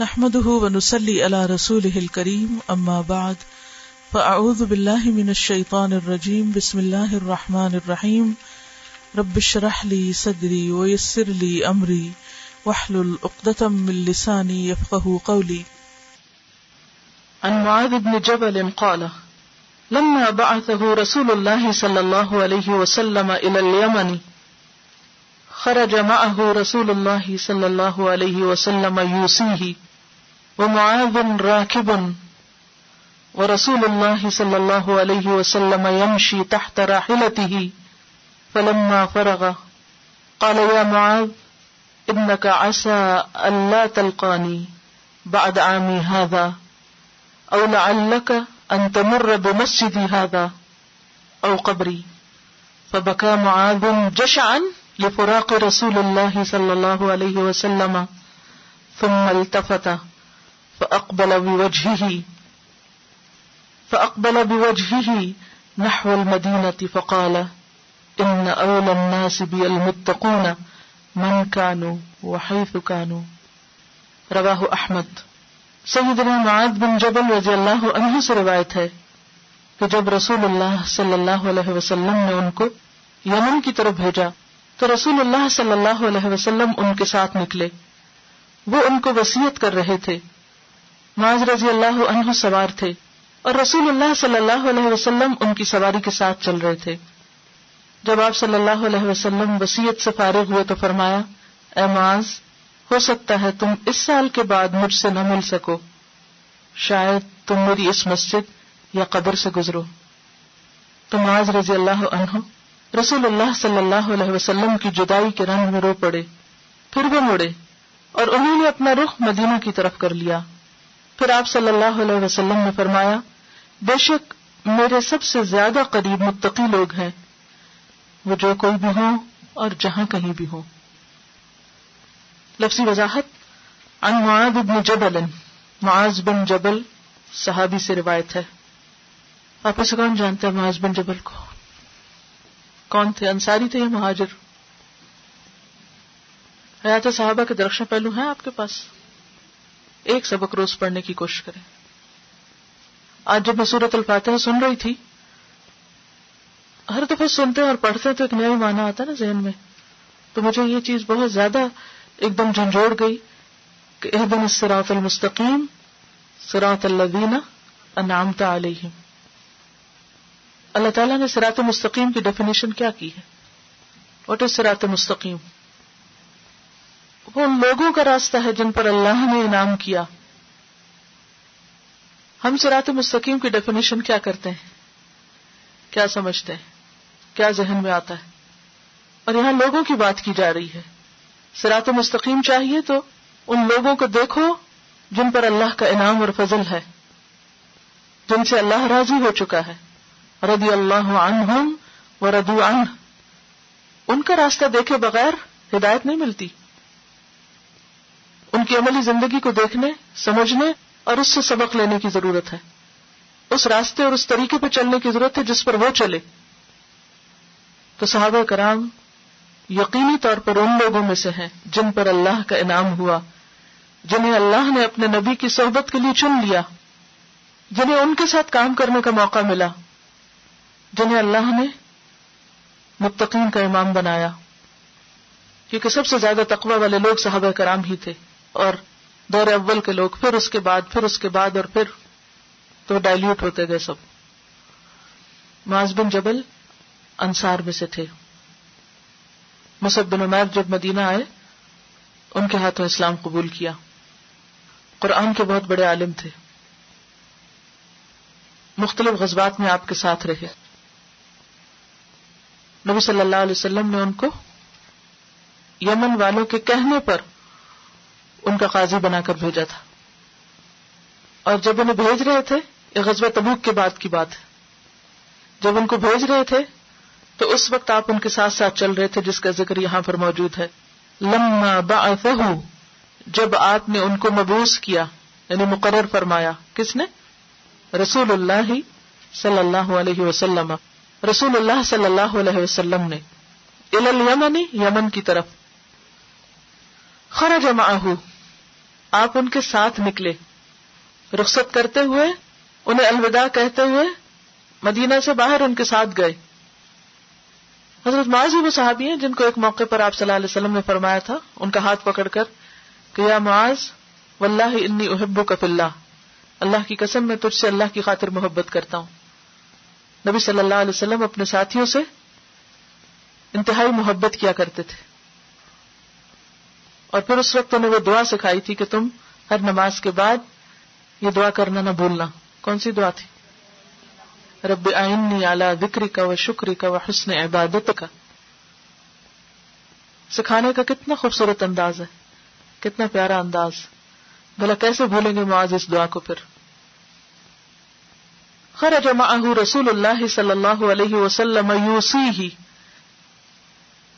نحمده ونسلي على رسوله الكريم، أما بعد، فأعوذ بالله من الشيطان الرجيم، بسم الله الرحمن الرحيم. رب اشرح لي صدري ويسر لي أمري، واحلل عقدة من لساني يفقه قولي. عن معاذ بن جبل قال، لما بعثه رسول الله صلى الله عليه وسلم إلى اليمن خرج معه رسول الله صلى الله عليه وسلم يوصيه، ومعاذ راكب، ورسول الله صلى الله عليه وسلم يمشي تحت راحلته، فلما فرغ قال، يا معاذ، إنك عسى أن لا تلقاني بعد عامي هذا، أو لعلك أن تمر بمسجدي هذا، أو قبري. فبكى معاذ جشعا لفراق رسول الله صلى الله عليه وسلم، ثم التفت، فأقبل بوجهه فأقبل بوجهه نحو المدينة، فقال، إن أولى الناس بي المتقون من كانوا وحيث كانوا. رواه أحمد. سیدنا معاذ بن جبل رضی اللہ عنہ سے روایت ہے کہ جب رسول اللہ صلی اللہ علیہ وسلم نے ان کو یمن کی طرف بھیجا تو رسول اللہ صلی اللہ علیہ وسلم ان کے ساتھ نکلے۔ وہ ان کو وسیعت کر رہے تھے۔ معاذ رضی اللہ عنہ سوار تھے اور رسول اللہ صلی اللہ علیہ وسلم ان کی سواری کے ساتھ چل رہے تھے۔ جب آپ صلی اللہ علیہ وسلم وسیعت سے فارغ ہوئے تو فرمایا، اے معاذ، ہو سکتا ہے تم اس سال کے بعد مجھ سے نہ مل سکو۔ شاید تم میری اس مسجد یا قبر سے گزرو۔ تو معاذ رضی اللہ عنہ رسول اللہ صلی اللہ علیہ وسلم کی جدائی کے رنگ میں رو پڑے، پھر وہ مڑے اور انہوں نے اپنا رخ مدینہ کی طرف کر لیا۔ پھر آپ صلی اللہ علیہ وسلم نے فرمایا، بے شک میرے سب سے زیادہ قریب متقی لوگ ہیں، وہ جو کوئی بھی ہوں اور جہاں کہیں بھی ہوں۔ لفظی وضاحت ان معاذ بن جبل، معاذ بن جبل صحابی سے روایت ہے۔ آپ اسے کون جانتے ہیں، معاذ بن جبل کو؟ کون تھے؟ انصاری تھے یا مہاجر؟ حیات صحابہ کے درخشاں پہلو ہیں آپ کے پاس؟ ایک سبق روز پڑھنے کی کوشش کریں۔ آج جب میں سورت الفاتحہ سن رہی تھی، ہر دفعہ سنتے اور پڑھتے تو ایک نیا معنی آتا نا ذہن میں۔ تو مجھے یہ چیز بہت زیادہ ایک دم جھنجھوڑ گئی کہ اح دن المستقیم سراط اللہ انعامت علیہ اللہ تعالیٰ نے سرات مستقیم کی ڈیفینیشن کیا کی ہے؟ واٹ از سرات مستقیم? وہ ان لوگوں کا راستہ ہے جن پر اللہ نے انعام کیا۔ ہم سرات مستقیم کی ڈیفینیشن کیا کرتے ہیں؟ کیا سمجھتے ہیں؟ کیا ذہن میں آتا ہے؟ اور یہاں لوگوں کی بات کی جا رہی ہے۔ سرات مستقیم چاہیے تو ان لوگوں کو دیکھو جن پر اللہ کا انعام اور فضل ہے۔ جن سے اللہ راضی ہو چکا ہے۔ رضی اللہ عنہم و ردو عنہ۔ ان کا راستہ دیکھے بغیر ہدایت نہیں ملتی۔ ان کی عملی زندگی کو دیکھنے، سمجھنے اور اس سے سبق لینے کی ضرورت ہے۔ اس راستے اور اس طریقے پہ چلنے کی ضرورت ہے جس پر وہ چلے۔ تو صحابہ کرام یقینی طور پر ان لوگوں میں سے ہیں جن پر اللہ کا انعام ہوا۔ جنہیں اللہ نے اپنے نبی کی صحبت کے لیے چن لیا۔ جنہیں ان کے ساتھ کام کرنے کا موقع ملا۔ جنہیں اللہ نے متقین کا امام بنایا، کیونکہ سب سے زیادہ تقوی والے لوگ صحابہ کرام ہی تھے، اور دور اول کے لوگ، پھر اس کے بعد، پھر اس کے بعد، اور پھر تو ڈائلوٹ ہوتے گئے سب۔ معاذ بن جبل انصار میں سے تھے۔ مصب بن عمیر جب مدینہ آئے، ان کے ہاتھوں اسلام قبول کیا۔ قرآن کے بہت بڑے عالم تھے۔ مختلف غزبات میں آپ کے ساتھ رہے۔ نبی صلی اللہ علیہ وسلم نے ان کو یمن والوں کے کہنے پر ان کا قاضی بنا کر بھیجا تھا۔ اور جب انہیں بھیج رہے تھے، یہ غزب تبوک کے بعد کی بات ہے۔ جب ان کو بھیج رہے تھے، تو اس وقت آپ ان کے ساتھ ساتھ چل رہے تھے، جس کا ذکر یہاں پر موجود ہے۔ لما بعثہ جب آپ نے ان کو مبوس کیا یعنی مقرر فرمایا، کس نے؟ رسول اللہ صلی اللہ علیہ وسلم۔ رسول اللہ صلی اللہ علیہ وسلم نے یمن کی طرف خرج معه، آپ ان کے ساتھ نکلے۔ رخصت کرتے ہوئے، انہیں الوداع کہتے ہوئے مدینہ سے باہر ان کے ساتھ گئے۔ حضرت معاذ وہ صحابی ہیں جن کو ایک موقع پر آپ صلی اللہ علیہ وسلم نے فرمایا تھا۔ ان کا ہاتھ پکڑ کر کہ یا معاذ، واللہ انی احبو کا اللہ۔ اللہ کی قسم میں تجھ سے اللہ کی خاطر محبت کرتا ہوں۔ نبی صلی اللہ علیہ وسلم اپنے ساتھیوں سے انتہائی محبت کیا کرتے تھے۔ اور پھر اس وقت انہیں وہ دعا سکھائی تھی کہ تم ہر نماز کے بعد یہ دعا کرنا نہ بھولنا۔ کون سی دعا تھی؟ رب آئنی اعلی ذکری کا و شکری کا و حسن عبادت کا سکھانے کا کتنا خوبصورت انداز ہے، کتنا پیارا انداز۔ بھلا کیسے بھولیں گے معاذ اس دعا کو پھر؟ خرج معه رسول اللہ صلی اللہ علیہ وسلم یوسی ہی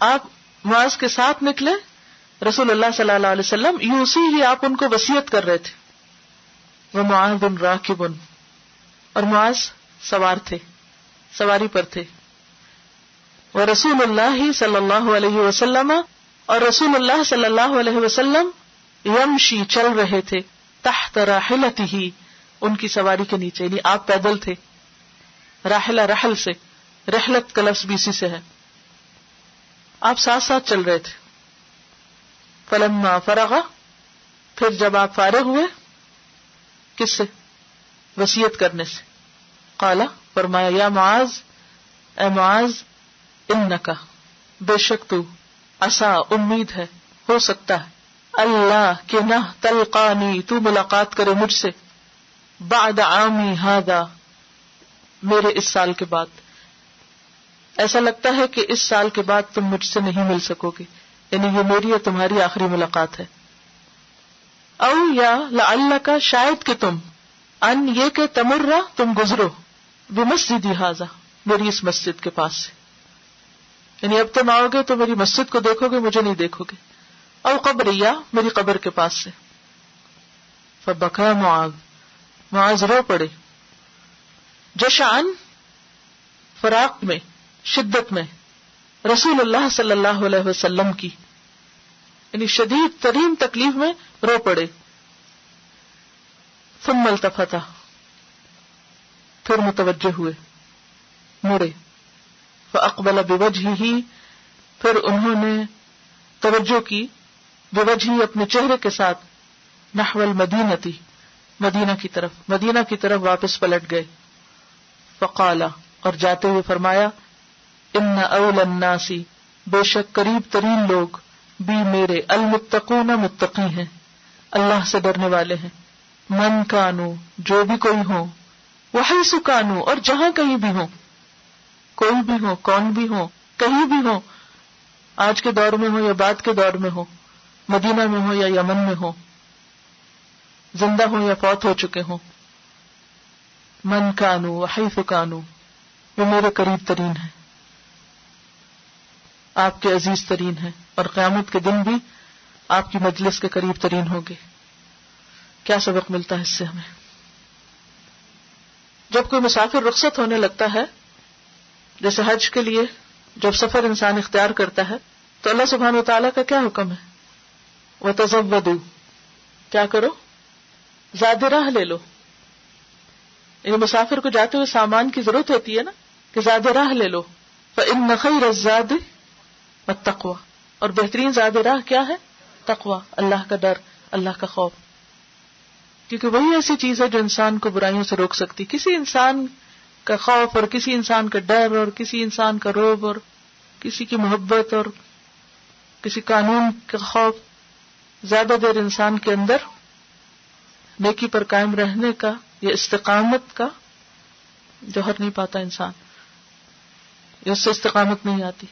آپ معاذ کے ساتھ نکلے، رسول اللہ صلی اللہ علیہ وسلم یوسی ہی آپ ان کو وسیعت کر رہے تھے۔ وہ معاذ بن راکبن اور معاذ سوار تھے، سواری پر تھے۔ وہ رسول اللہ صلی اللہ علیہ وسلم اور رسول اللہ صلی اللہ علیہ وسلم یمشی چل رہے تھے تحت راحلتی ہی ان کی سواری کے نیچے یعنی آپ پیدل تھے۔ راحلہ رحل سے۔ رحلت کلفس بیسی سے ہے۔ آپ ساتھ ساتھ چل رہے تھے۔ فلما فرغا، پھر جب آپ فارغ ہوئے، کس سے؟ وسیعت کرنے سے۔ کالا فرمایا، یا معاذ، اے معاذ ان کا بے شک تو اصا امید ہے، ہو سکتا ہے۔ اللہ کے نہ تلقانی، تو ملاقات کرے مجھ سے۔ بعد عامی، ہادا، میرے اس سال کے بعد۔ ایسا لگتا ہے کہ اس سال کے بعد تم مجھ سے نہیں مل سکو گے۔ یعنی یہ میری اور تمہاری آخری ملاقات ہے۔ او یا اللہ کا شاید کہ تم، ان یہ کہ تمرا تم گزرو۔ وہ مسجد حاضا میری اس مسجد کے پاس سے۔ یعنی اب تم آؤ گے تو میری مسجد کو دیکھو گے، مجھے نہیں دیکھو گے۔ او قبر یا میری قبر کے پاس سے۔ فبکا معاذ۔ معاذ رو پڑے۔ جشان فراق میں، شدت میں رسول اللہ صلی اللہ علیہ وسلم کی یعنی شدید ترین تکلیف میں رو پڑے۔ ثم التفتا، پھر متوجہ ہوئے، مڑے۔ فاقبل بوجہ ہی پھر انہوں نے توجہ کی بوجہ ہی اپنے چہرے کے ساتھ نحو المدینتی۔ مدینہ کی طرف، مدینہ کی طرف واپس پلٹ گئے۔ فقالا، اور جاتے ہوئے فرمایا، ان اول الناسی بے شک قریب ترین لوگ بھی میرے المتقون متقی ہیں، اللہ سے ڈرنے والے ہیں۔ من کانو، جو بھی کوئی ہو وہ سکانو اور جہاں کہیں بھی ہو کوئی بھی ہو، کون بھی ہو، کہیں بھی ہو، آج کے دور میں ہو یا بعد کے دور میں ہو، مدینہ میں ہو یا یمن میں ہو۔ زندہ ہو یا فوت ہو چکے ہوں۔ من کانو وحی فکانو وہ میرے قریب ترین ہے آپ کے عزیز ترین ہے اور قیامت کے دن بھی آپ کی مجلس کے قریب ترین ہوگے کیا سبق ملتا ہے اس سے ہمیں؟ جب کوئی مسافر رخصت ہونے لگتا ہے، جیسے حج کے لیے جب سفر انسان اختیار کرتا ہے، تو اللہ سبحان و تعالیٰ کا کیا حکم ہے؟ وہ تجب کیا کرو؟ زیادہ راہ لے لو۔ یعنی مسافر کو جاتے ہوئے سامان کی ضرورت ہوتی ہے نا کہ زیادہ راہ لے لو۔ ان نقی رزاد تقوا اور بہترین زیادہ راہ کیا ہے؟ تقوا اللہ کا ڈر، اللہ کا خوف۔ کیونکہ وہی ایسی چیز ہے جو انسان کو برائیوں سے روک سکتی۔ کسی انسان کا خوف اور کسی انسان کا ڈر اور کسی انسان کا روب اور کسی کی محبت اور کسی قانون کا خوف زیادہ دیر انسان کے اندر نیکی پر قائم رہنے کا یا استقامت کا جوہر نہیں پاتا انسان۔ یا اس سے استقامت نہیں آتی۔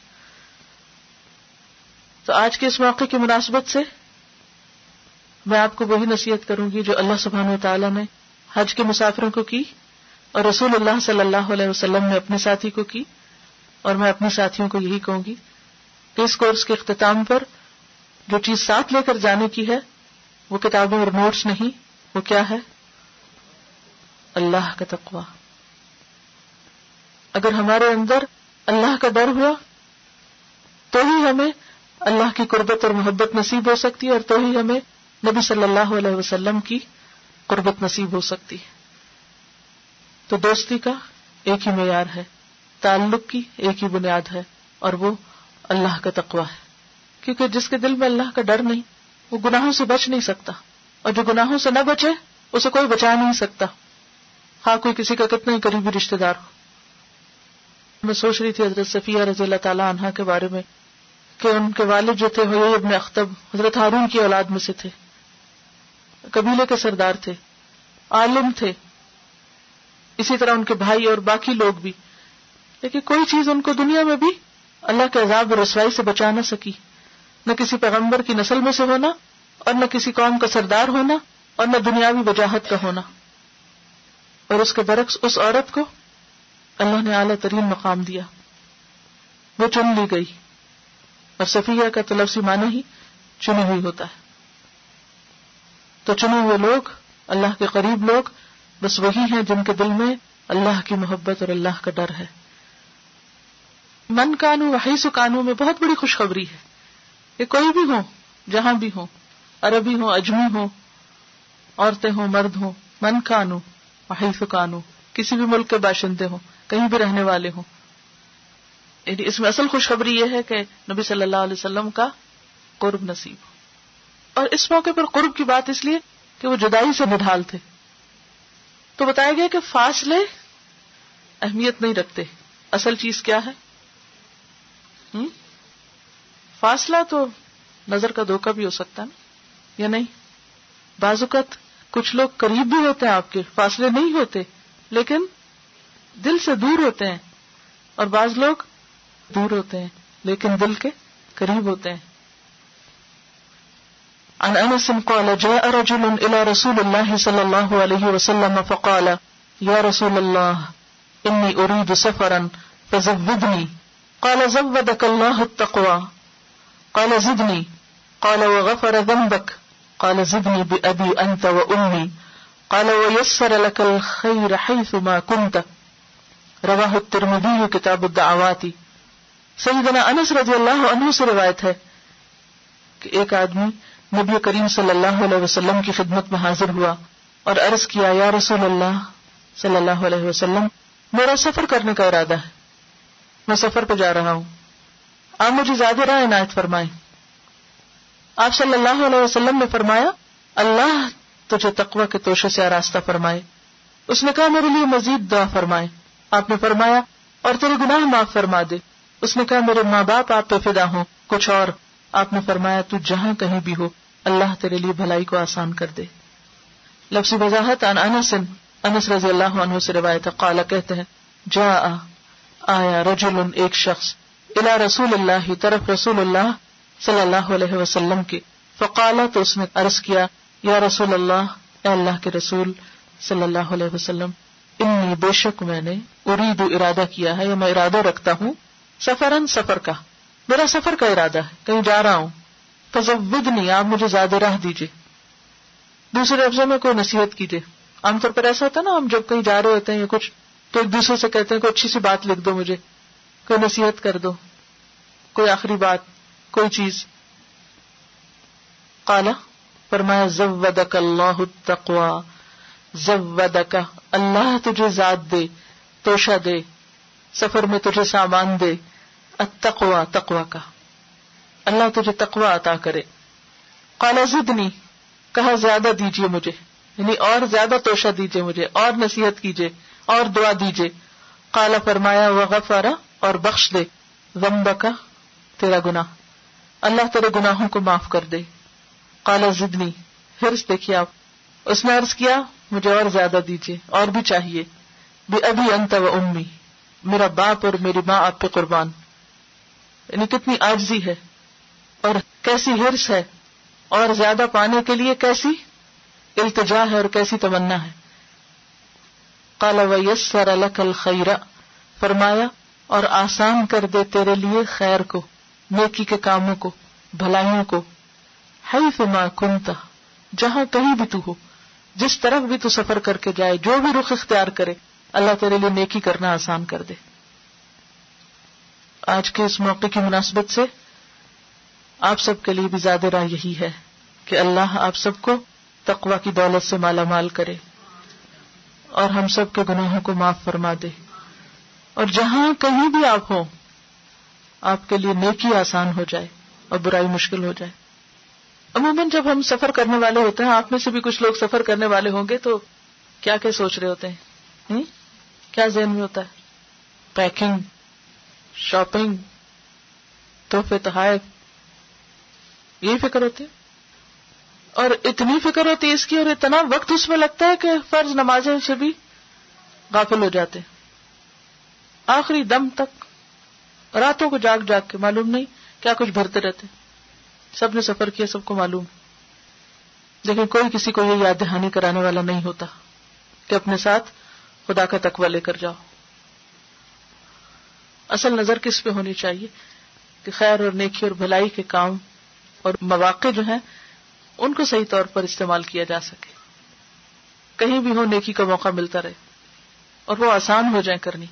تو آج کے اس موقع کی مناسبت سے میں آپ کو وہی نصیحت کروں گی جو اللہ سبحان و تعالیٰ نے حج کے مسافروں کو کی اور رسول اللہ صلی اللہ علیہ وسلم نے اپنے ساتھی کو کی اور میں اپنے ساتھیوں کو یہی کہوں گی کہ اس کورس کے اختتام پر جو چیز ساتھ لے کر جانے کی ہے وہ کتابیں اور نوٹس نہیں وہ کیا ہے؟ اللہ کا تقوی۔ اگر ہمارے اندر اللہ کا ڈر ہوا، تو ہی ہمیں اللہ کی قربت اور محبت نصیب ہو سکتی ہے اور تو ہی ہمیں نبی صلی اللہ علیہ وسلم کی قربت نصیب ہو سکتی ہے۔ تو دوستی کا ایک ہی معیار ہے، تعلق کی ایک ہی بنیاد ہے اور وہ اللہ کا تقوا ہے۔ کیونکہ جس کے دل میں اللہ کا ڈر نہیں، وہ گناہوں سے بچ نہیں سکتا۔ اور جو گناہوں سے نہ بچے، اسے کوئی بچا نہیں سکتا۔ ہاں کوئی کسی کا کتنا ہی قریبی رشتے دار ہو۔ میں سوچ رہی تھی حضرت صفیہ رضی اللہ تعالیٰ عنہ کے بارے میں کہ ان کے والد جو تھے ابن اختب، حضرت ہارون کی اولاد میں سے تھے۔ قبیلے کے سردار تھے، عالم تھے۔ اسی طرح ان کے بھائی اور باقی لوگ بھی۔ لیکن کوئی چیز ان کو دنیا میں بھی اللہ کے عذاب و رسوائی سے بچا نہ سکی۔ نہ کسی پیغمبر کی نسل میں سے ہونا اور نہ کسی قوم کا سردار ہونا اور نہ دنیاوی وجاہت کا ہونا۔ اور اس کے برعکس اس عورت کو اللہ نے اعلیٰ ترین مقام دیا۔ وہ چن لی گئی۔ اور صفیہ کا تو لفظی معنی ہی چنی ہوئی ہوتا ہے۔ تو چنے ہوئے لوگ، اللہ کے قریب لوگ، بس وہی ہیں جن کے دل میں اللہ کی محبت اور اللہ کا ڈر ہے۔ من کانو وحی سکانو میں بہت بڑی خوشخبری ہے۔ کہ کوئی بھی ہو جہاں بھی ہو عربی ہو اجمی ہو عورتیں ہوں، مرد ہوں، من کانو وحی سکانو کسی بھی ملک کے باشندے ہوں، کہیں بھی رہنے والے ہوں۔ یعنی اس میں اصل خوشخبری یہ ہے کہ نبی صلی اللہ علیہ وسلم کا قرب نصیب ہو۔ اور اس موقع پر قرب کی بات اس لیے کہ وہ جدائی سے نڈھال تھے۔ تو بتایا گیا کہ فاصلے اہمیت نہیں رکھتے۔ اصل چیز کیا ہے؟ فاصلہ تو نظر کا دھوکا بھی ہو سکتا ہے نا۔ یا نہیں؟ بازوقت کچھ لوگ قریب بھی ہوتے ہیں آپ کے، فاصلے نہیں ہوتے، لیکن دل سے دور ہوتے ہیں، اور بعض لوگ دور ہوتے ہیں، لیکن دل کے قریب ہوتے ہیں۔ عن انس قال، جاء رجل الى رسول الله صلى الله عليه وسلم فقال يا رسول الله اني اريد سفرا فزودني قال زودك الله التقوى قال زدني قال، وغفر ذنبك قال زدني بأبي أنت وأمي. قال ويسر لك الخير حيث ما كنت. رواه الترمذي كتاب الدعوات. سیدنا انس رضی اللہ عنہ سے روایت ہے کہ ایک آدمی نبی کریم صلی اللہ علیہ وسلم کی خدمت میں حاضر ہوا اور عرض کیا، یا رسول اللہ صلی اللہ علیہ وسلم، میرا سفر کرنے کا ارادہ ہے۔ میں سفر پہ جا رہا ہوں۔ آپ مجھے زیادہ راہ عنایت فرمائے آپ صلی اللہ علیہ وسلم نے فرمایا، اللہ تجھے تقوی کے توشے سے آراستہ فرمائے۔ اس نے کہا، میرے لیے مزید دعا فرمائے۔ آپ نے فرمایا، اور تیرے گناہ معاف فرما دے۔ اس نے کہا، میرے ماں باپ، آپ پہ فدا ہوں۔ کچھ اور۔ آپ نے فرمایا، تو جہاں کہیں بھی ہو، اللہ تیرے لیے بھلائی کو آسان کر دے۔ لفظ وضاحت ان انس انس رضی اللہ عنہ سے روایت قالا کہتے ہیں جا آیا رجل، ایک شخص، الى رسول اللہ، طرف رسول اللہ صلی اللہ علیہ وسلم کے فقالا تو اس نے عرض کیا، یا رسول اللہ، اے اللہ کے رسول صلی اللہ علیہ وسلم، انی بے شک میں نے ارید ارادہ کیا ہے، یا میں ارادہ رکھتا ہوں سفرن سفر کا۔ میرا سفر کا ارادہ ہے، کہیں جا رہا ہوں۔ فضبد نہیں آپ مجھے زیادہ راہ دیجیے دوسرے لفظوں میں کوئی نصیحت کیجیے عام طور پر ایسا ہوتا ہے نا، ہم جب کہیں جا رہے ہوتے ہیں یا کچھ، تو ایک دوسرے سے کہتے ہیں، کوئی اچھی سی بات لکھ دو مجھے، کوئی نصیحت کر دو، کوئی آخری بات۔ کوئی چیز؟ کالا فرمایا، زودک اللہ تقوا زودک اللہ تجھے ذات دے توشا دے، سفر میں تجھے سامان دے اتقوا تقوا کا۔ اللہ تجھے تقوا عطا کرے۔ کالا زدنی، کہا، زیادہ دیجیے مجھے۔ یعنی اور زیادہ توشا دیجیے مجھے، اور نصیحت کیجیے اور دعا دیجیے کالا فرمایا وغفارا اور بخش دے۔ غم کا تیرا گنا اللہ تیرے گناہوں کو معاف کر دے۔ کالا زدنی، پھر دیکھیے آپ اس نے عرض کیا، مجھے اور زیادہ دیجیے اور بھی چاہیے۔ بھی ابھی انت و امی، میرا باپ اور میری ماں آپ پہ قربان۔ یعنی کتنی آجزی ہے۔ اور کیسی ہرس ہے۔ اور زیادہ پانے کے لیے کیسی التجا ہے اور کیسی تمنا ہے۔ کالا ویسر الکل فرمایا، اور آسان کر دے تیرے لیے خیر کو۔ نیکی کے کاموں کو، بھلائیوں کو۔ ہائی فما کنتا جہاں کہیں بھی تو ہو، جس طرف بھی تو سفر کر کے جائے، جو بھی رخ اختیار کرے، اللہ تیرے لیے نیکی کرنا آسان کر دے۔ آج کے اس موقع کی مناسبت سے، آپ سب کے لیے بھی زیادہ راہ یہی ہے کہ اللہ آپ سب کو تقوا کی دولت سے مالا مال کرے اور ہم سب کے گناہوں کو معاف فرما دے۔ اور جہاں کہیں بھی آپ ہوں آپ کے لیے نیکی آسان ہو جائے اور برائی مشکل ہو جائے۔ عموماً جب ہم سفر کرنے والے ہوتے ہیں، آپ میں سے بھی کچھ لوگ سفر کرنے والے ہوں گے تو کیا کیا سوچ رہے ہوتے ہیں؟ کیا ذہن میں ہوتا ہے؟ پیکنگ، شاپنگ، تحفے تحائف، یہی فکر ہوتی اور اتنی فکر ہوتی ہے اس کی اور اتنا وقت اس میں لگتا ہے کہ فرض نمازیں سے بھی غافل ہو جاتے آخری دم تک راتوں کو جاگ جاگ کے معلوم نہیں کیا کچھ بھرتے رہتے۔ سب نے سفر کیا، سب کو معلوم۔ لیکن کوئی کسی کو یہ یاد دہانی کرانے والا نہیں ہوتا کہ اپنے ساتھ خدا کا تقوی لے کر جاؤ۔ اصل نظر کس پہ ہونی چاہیے کہ خیر اور نیکی اور بھلائی کے کام اور مواقع جو ہیں، ان کو صحیح طور پر استعمال کیا جا سکے۔ کہیں بھی ہو نیکی کا موقع ملتا رہے اور وہ آسان ہو جائے کرنی۔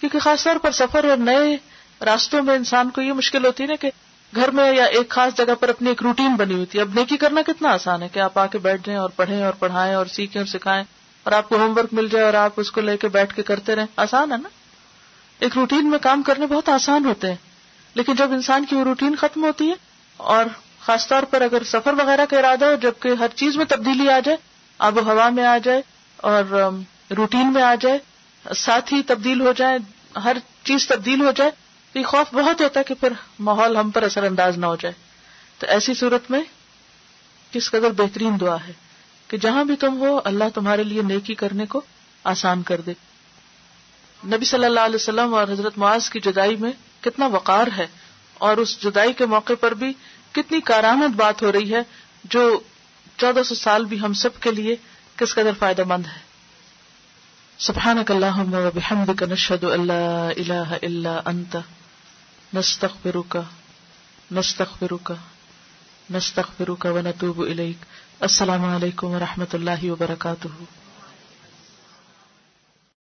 کیونکہ خاص طور پر سفر اور نئے راستوں میں انسان کو یہ مشکل ہوتی ہے نا کہ گھر میں یا ایک خاص جگہ پر اپنی ایک روٹین بنی ہوئی تھی۔ اب نیکی کرنا کتنا آسان ہے کہ آپ آ کے بیٹھ جائیں اور پڑھیں اور پڑھائیں اور سیکھیں اور سکھائیں اور آپ کو ہوم ورک مل جائے اور آپ اس کو لے کے بیٹھ کے کرتے رہیں۔ آسان ہے نا؟ ایک روٹین میں کام کرنے بہت آسان ہوتے ہیں، لیکن جب انسان کی وہ روٹین ختم ہوتی ہے اور خاص طور پر اگر سفر وغیرہ کا ارادہ ہو جبکہ ہر چیز میں تبدیلی آ جائے، آب و ہوا میں آ جائے اور روٹین میں آ جائے، ساتھ ہی تبدیل ہو جائے، ہر چیز تبدیل ہو جائے یہ خوف بہت ہوتا ہے کہ پھر ماحول ہم پر اثر انداز نہ ہو جائے۔ تو ایسی صورت میں کس قدر بہترین دعا ہے کہ جہاں بھی تم ہو، اللہ تمہارے لیے نیکی کرنے کو آسان کر دے۔ نبی صلی اللہ علیہ وسلم اور حضرت معاذ کی جدائی میں کتنا وقار ہے اور اس جدائی کے موقع پر بھی کتنی کارآمد بات ہو رہی ہے جو چودہ سو سال بھی ہم سب کے لیے کس قدر فائدہ مند ہے۔ سبحانك اللهم وبحمدك نشهد أن لا إله إلا أنت. نستغفرك. نستغفرك. نستغفرك ونتوب إليك. السلام عليكم ورحمة الله وبركاته.